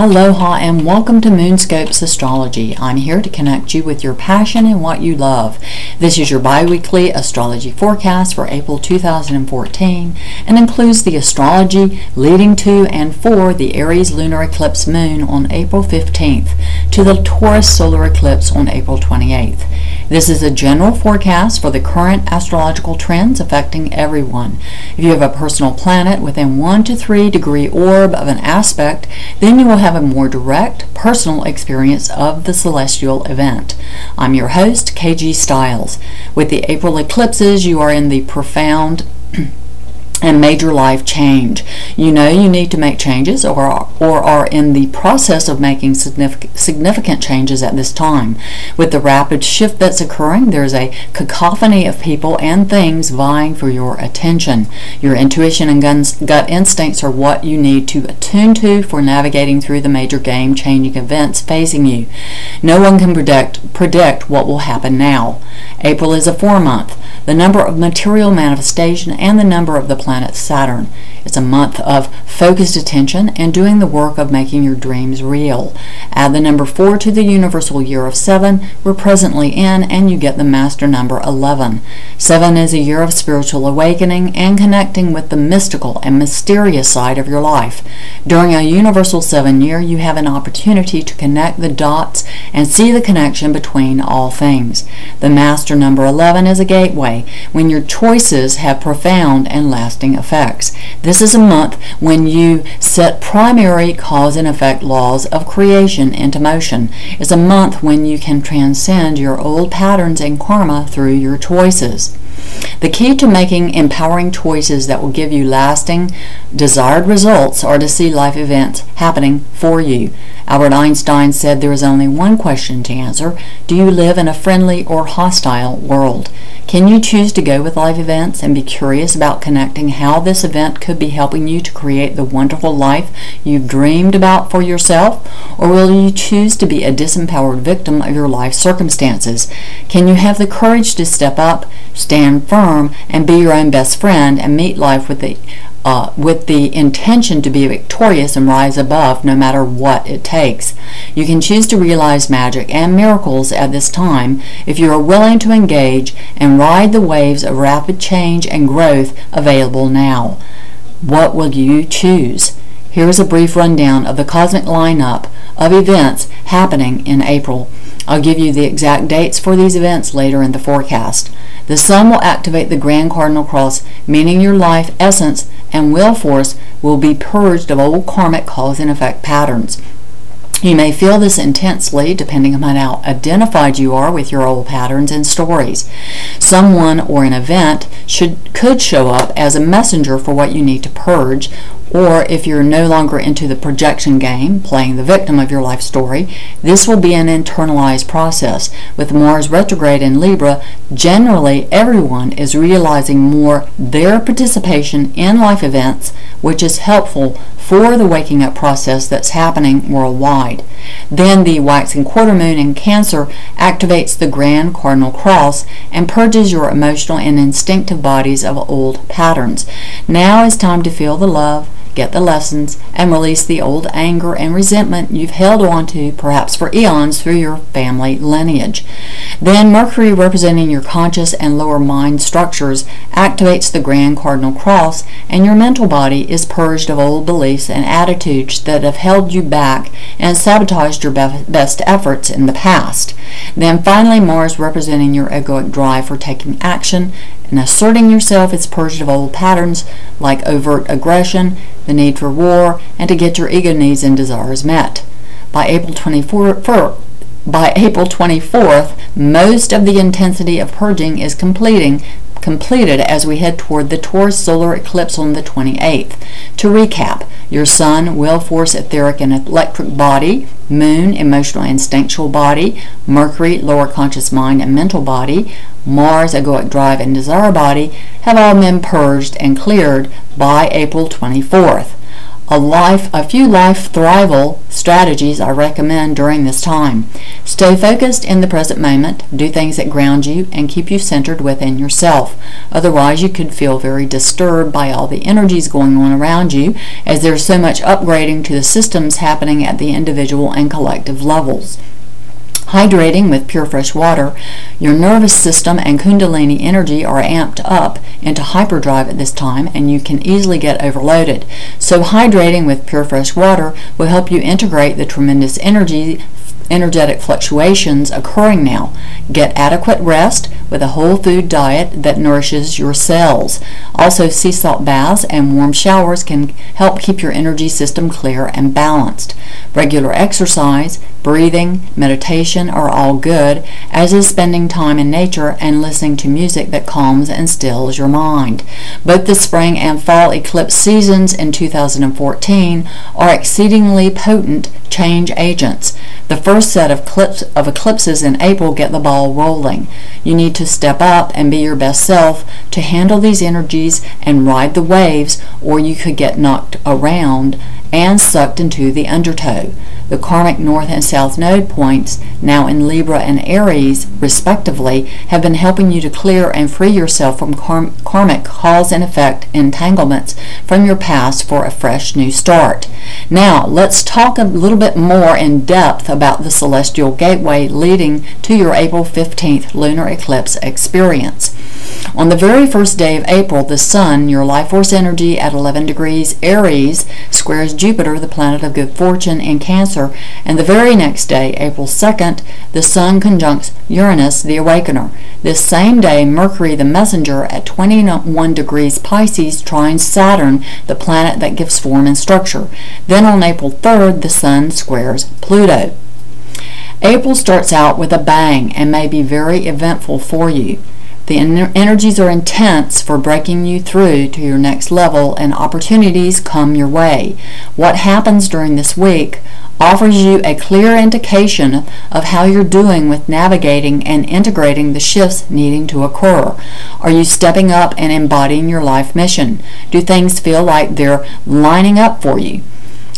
Aloha and welcome to Moonscopes Astrology. I'm here to connect you with your passion and what you love. This is your bi-weekly astrology forecast for April 2014 and includes the astrology leading to and for the Aries lunar eclipse moon on April 15th to the Taurus solar eclipse on April 28th. This is a general forecast for the current astrological trends affecting everyone. If you have a personal planet within 1 to 3 degree orb of an aspect, then you will have a more direct, personal experience of the celestial event. I'm your host, KG Stiles. With the April eclipses, you are in the profound and major life change. You know you need to make changes or, or are in the process of making significant, significant changes at this time. With the rapid shift that's occurring, there's a cacophony of people and things vying for your attention. Your intuition and guns, gut instincts are what you need to attune to for navigating through the major game-changing events facing you. No one can predict, predict what will happen now. April is a four-month. The number of material manifestation and the number of the planet Saturn. It's a month of focused attention and doing the work of making your dreams real. Add the number 4 to the universal year of 7 we're presently in and you get the master number 11. 7 is a year of spiritual awakening and connecting with the mystical and mysterious side of your life. During a universal 7 year, you have an opportunity to connect the dots and see the connection between all things. The master number 11 is a gateway when your choices have profound and lasting effects. This is a month when you set primary cause and effect laws of creation into motion. It's a month when you can transcend your old patterns and karma through your choices. The key to making empowering choices that will give you lasting, desired results are to see life events happening for you. Albert Einstein said there is only one question to answer Do you live in a friendly or hostile world? Can you choose to go with life events and be curious about connecting how this event could be helping you to create the wonderful life you've dreamed about for yourself? Or will you choose to be a disempowered victim of your life circumstances? Can you have the courage to step up, stand firm, and be your own best friend and meet life with the uh, with the intention to be victorious and rise above no matter what it takes. You can choose to realize magic and miracles at this time if you are willing to engage and ride the waves of rapid change and growth available now. What will you choose? Here is a brief rundown of the cosmic lineup of events happening in April. I'll give you the exact dates for these events later in the forecast. The sun will activate the Grand Cardinal Cross, meaning your life essence and will force will be purged of old karmic cause and effect patterns. You may feel this intensely depending on how identified you are with your old patterns and stories. Someone or an event should could show up as a messenger for what you need to purge or if you're no longer into the projection game, playing the victim of your life story, this will be an internalized process. With Mars retrograde in Libra, generally everyone is realizing more their participation in life events, which is helpful for the waking up process that's happening worldwide. Then the waxing quarter moon in Cancer activates the Grand Cardinal Cross and purges your emotional and instinctive bodies of old patterns. Now is time to feel the love, get the lessons, and release the old anger and resentment you've held on to, perhaps for eons, through your family lineage. Then Mercury, representing your conscious and lower mind structures, activates the Grand Cardinal Cross, and your mental body is purged of old beliefs and attitudes that have held you back and sabotaged your best efforts in the past. Then finally, Mars, representing your egoic drive for taking action and asserting yourself is purged of old patterns like overt aggression, the need for war, and to get your ego needs and desires met. By April 24th, by April 24th, most of the intensity of purging is completing completed as we head toward the Taurus solar eclipse on the 28th. To recap, your Sun, will force, etheric, and electric body, Moon, emotional, instinctual body, Mercury, lower conscious mind and mental body, Mars, egoic drive, and desire body have all been purged and cleared by April 24th. a life a few life thrival strategies I recommend during this time. Stay focused in the present moment, do things that ground you and keep you centered within yourself. Otherwise, you could feel very disturbed by all the energies going on around you as there's so much upgrading to the systems happening at the individual and collective levels. Hydrating with pure fresh water, your nervous system and kundalini energy are amped up into hyperdrive at this time and you can easily get overloaded. So hydrating with pure fresh water will help you integrate the tremendous energy energetic fluctuations occurring now. Get adequate rest with a whole food diet that nourishes your cells. Also, sea salt baths and warm showers can help keep your energy system clear and balanced. Regular exercise, breathing, meditation are all good, as is spending time in nature and listening to music that calms and stills your mind. Both the spring and fall eclipse seasons in 2014 are exceedingly potent change agents. The first set of, clips, of eclipses in April get the ball rolling. You need to step up and be your best self to handle these energies and ride the waves, or you could get knocked around and sucked into the undertow. The karmic north and south node points, now in Libra and Aries, respectively, have been helping you to clear and free yourself from karm karmic cause and effect entanglements from your past for a fresh new start. Now, let's talk a little bit more in depth about the celestial gateway leading to your April 15th lunar eclipse experience. On the very first day of April, the Sun, your life force energy at 11 degrees Aries, squares Jupiter, the planet of good fortune, in Cancer, and the very next day, April 2nd, the Sun conjuncts Uranus, the awakener. This same day, Mercury, the messenger, at 21 degrees Pisces, trines Saturn, the planet that gives form and structure. Then on April 3rd, the Sun squares Pluto. April starts out with a bang and may be very eventful for you. The energies are intense for breaking you through to your next level and opportunities come your way. What happens during this week offers you a clear indication of how you're doing with navigating and integrating the shifts needing to occur. Are you stepping up and embodying your life mission? Do things feel like they're lining up for you?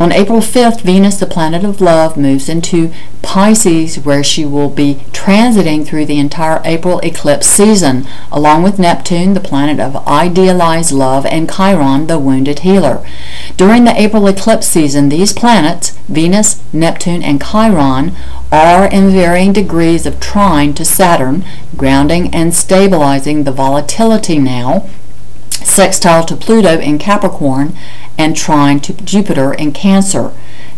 On April 5th, Venus, the planet of love, moves into Pisces, where she will be transiting through the entire April eclipse season, along with Neptune, the planet of idealized love, and Chiron, the wounded healer. During the April eclipse season, these planets, Venus, Neptune, and Chiron, are in varying degrees of trine to Saturn, grounding and stabilizing the volatility now sextile to Pluto in Capricorn, and trine to Jupiter in Cancer.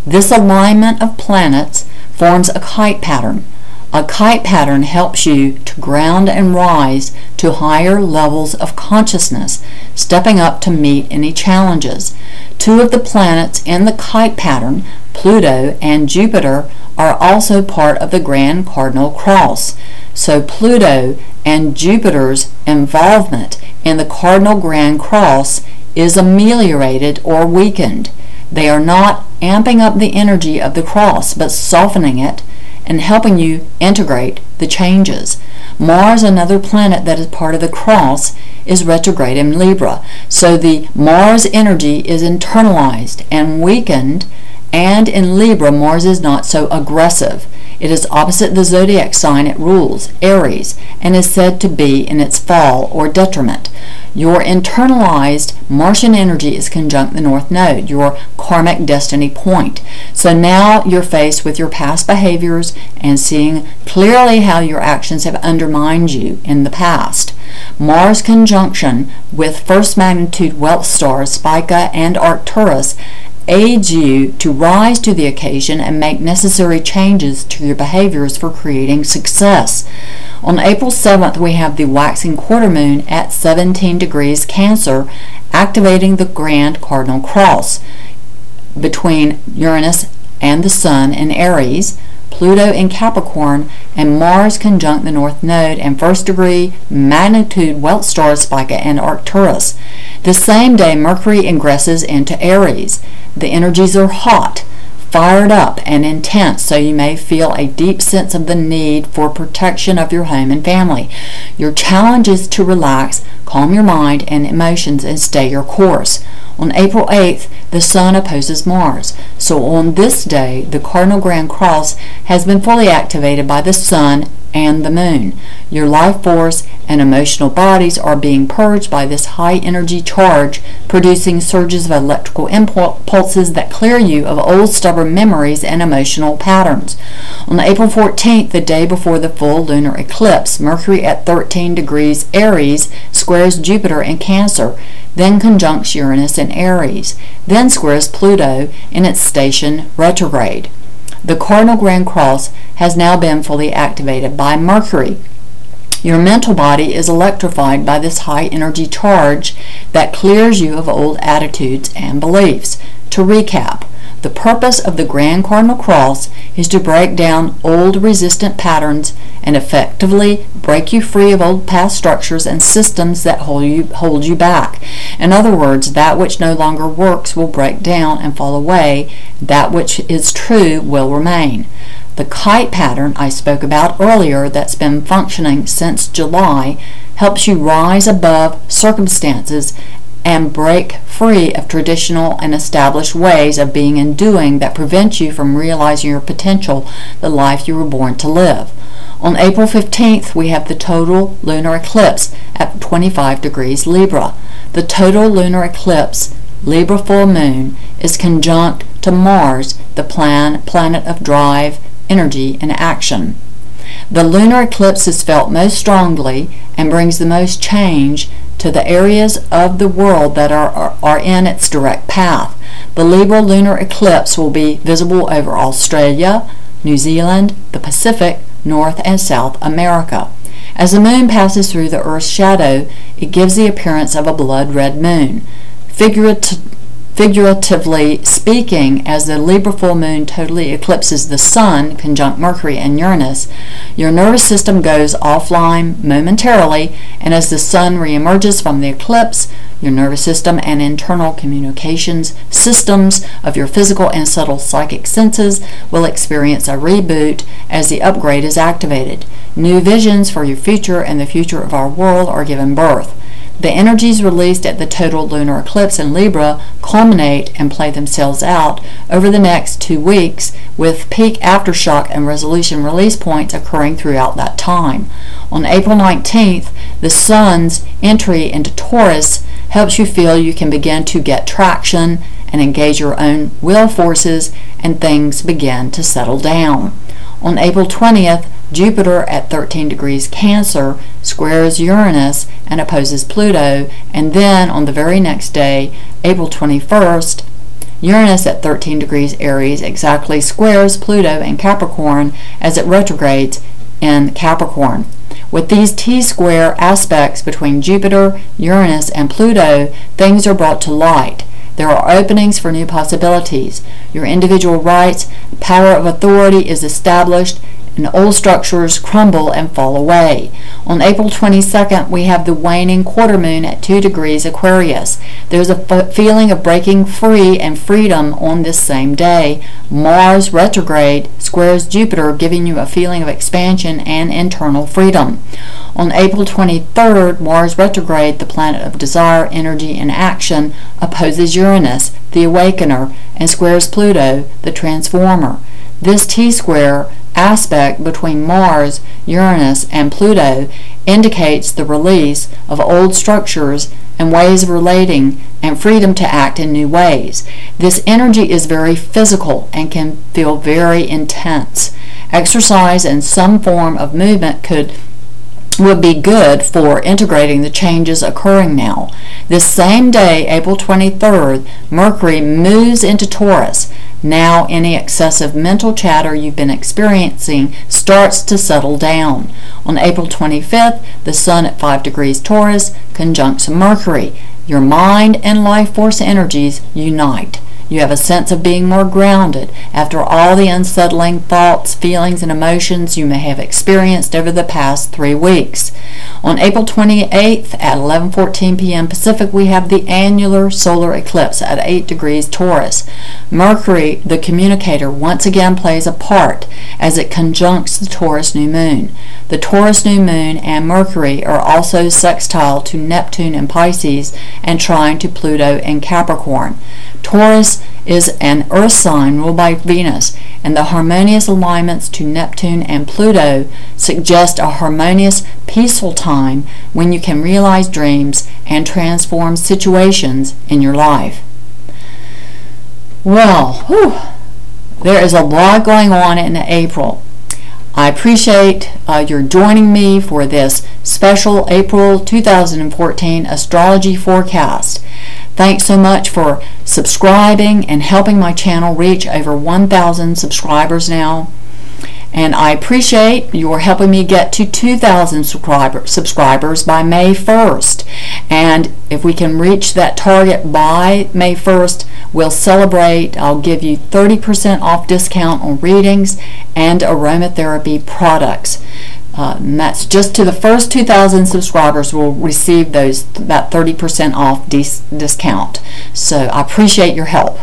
This alignment of planets forms a kite pattern. A kite pattern helps you to ground and rise to higher levels of consciousness, stepping up to meet any challenges. Two of the planets in the kite pattern, Pluto and Jupiter, are also part of the Grand Cardinal Cross. So Pluto and Jupiter's involvement in the Cardinal Grand Cross is ameliorated or weakened. They are not amping up the energy of the cross, but softening it and helping you integrate the changes. Mars, another planet that is part of the cross, is retrograde in Libra. So the Mars energy is internalized and weakened, and in Libra, Mars is not so aggressive. It is opposite the zodiac sign it rules, Aries, and is said to be in its fall or detriment. Your internalized Martian energy is conjunct the North Node, your karmic destiny point. So now you're faced with your past behaviors and seeing clearly how your actions have undermined you in the past. Mars conjunction with first magnitude wealth stars Spica and Arcturus aids you to rise to the occasion and make necessary changes to your behaviors for creating success. On April 7th, we have the waxing quarter moon at 17 degrees Cancer, activating the Grand Cardinal Cross between Uranus and the Sun in Aries, Pluto in Capricorn, and Mars conjunct the North Node and first degree magnitude wealth stars Spica and Arcturus. The same day, Mercury ingresses into Aries. The energies are hot, fired up, and intense, so you may feel a deep sense of the need for protection of your home and family. Your challenge is to relax, calm your mind and emotions, and stay your course. On April 8th, the Sun opposes Mars. So on this day, the cardinal grand cross has been fully activated by the Sun and the Moon. Your life force and emotional bodies are being purged by this high energy charge, producing surges of electrical impulses that clear you of old stubborn memories and emotional patterns. On April 14th, the day before the full lunar eclipse, Mercury at 13 degrees Aries squares Jupiter in Cancer, then conjuncts Uranus in Aries, then squares Pluto in its station retrograde. The cardinal grand cross has now been fully activated by Mercury. Your mental body is electrified by this high energy charge that clears you of old attitudes and beliefs. To recap, the purpose of the Grand Cardinal Cross is to break down old resistant patterns and effectively break you free of old past structures and systems that hold you, hold you back. In other words, that which no longer works will break down and fall away. That which is true will remain. The kite pattern I spoke about earlier that's been functioning since July helps you rise above circumstances and break free of traditional and established ways of being and doing that prevent you from realizing your potential, the life you were born to live. On April 15th, we have the total lunar eclipse at 25 degrees Libra. The total lunar eclipse, Libra full moon, is conjunct to Mars, the plan, planet of drive, energy, and action. The lunar eclipse is felt most strongly and brings the most change to the areas of the world that are, are, are, in its direct path. The Libra lunar eclipse will be visible over Australia, New Zealand, the Pacific, North and South America. As the moon passes through the Earth's shadow, it gives the appearance of a blood red moon. Figurative, Figuratively speaking, as the Libra full moon totally eclipses the Sun, conjunct Mercury and Uranus, your nervous system goes offline momentarily, and as the Sun reemerges from the eclipse, your nervous system and internal communications systems of your physical and subtle psychic senses will experience a reboot as the upgrade is activated. New visions for your future and the future of our world are given birth. The energies released at the total lunar eclipse in Libra culminate and play themselves out over the next two weeks, with peak aftershock and resolution release points occurring throughout that time. On April 19th, the Sun's entry into Taurus helps you feel you can begin to get traction and engage your own will forces, and things begin to settle down. On April 20th, Jupiter at 13 degrees Cancer squares Uranus and opposes Pluto, and then on the very next day, April 21st, Uranus at 13 degrees Aries exactly squares Pluto and Capricorn as it retrogrades in Capricorn. With these T-square aspects between Jupiter, Uranus, and Pluto, things are brought to light. There are openings for new possibilities. Your individual rights, power of authority is established, and old structures crumble and fall away. On April 22nd, we have the waning quarter moon at 2 degrees Aquarius. There's a feeling of breaking free and freedom on this same day. Mars retrograde squares Jupiter, giving you a feeling of expansion and internal freedom. On April 23rd, Mars retrograde, the planet of desire, energy, and action, opposes Uranus, the awakener, and squares Pluto, the transformer. This T-square aspect between Mars, Uranus, and Pluto indicates the release of old structures and ways of relating and freedom to act in new ways. This energy is very physical and can feel very intense. Exercise and some form of movement could would be good for integrating the changes occurring now. This same day, April 23rd, Mercury moves into Taurus. Now any excessive mental chatter you've been experiencing starts to settle down. On April 25th, the Sun at 5 degrees Taurus conjuncts Mercury. Your mind and life force energies unite. You have a sense of being more grounded after all the unsettling thoughts, feelings, and emotions you may have experienced over the past three weeks. On April 28th at 11:14 p.m. Pacific, we have the annular solar eclipse at 8 degrees Taurus. Mercury, the communicator, once again plays a part as it conjuncts the Taurus new moon. The Taurus new moon and Mercury are also sextile to Neptune in Pisces and trine to Pluto in Capricorn. Taurus is an earth sign ruled by Venus, and the harmonious alignments to Neptune and Pluto suggest a harmonious, peaceful time when you can realize dreams and transform situations in your life. Well, whew, there is a lot going on in April. I appreciate uh, your joining me for this special April 2014 astrology forecast. Thanks so much for subscribing and helping my channel reach over 1,000 subscribers now. And I appreciate your helping me get to 2,000 subscriber, subscribers by May 1st. And if we can reach that target by May 1st, we'll celebrate. I'll give you 30% off discount on readings and aromatherapy products. Uh, and that's just to the first 2,000 subscribers will receive those that 30% off dis discount. So I appreciate your help.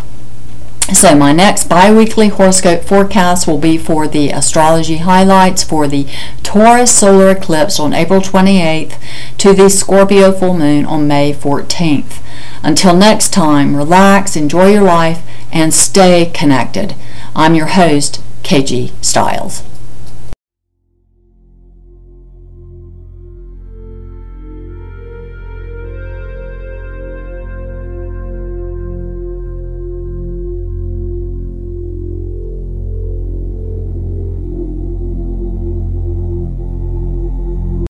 So my next biweekly horoscope forecast will be for the astrology highlights for the Taurus solar eclipse on April 28th to the Scorpio full moon on May 14th. Until next time, relax, enjoy your life, and stay connected. I'm your host, KG Stiles.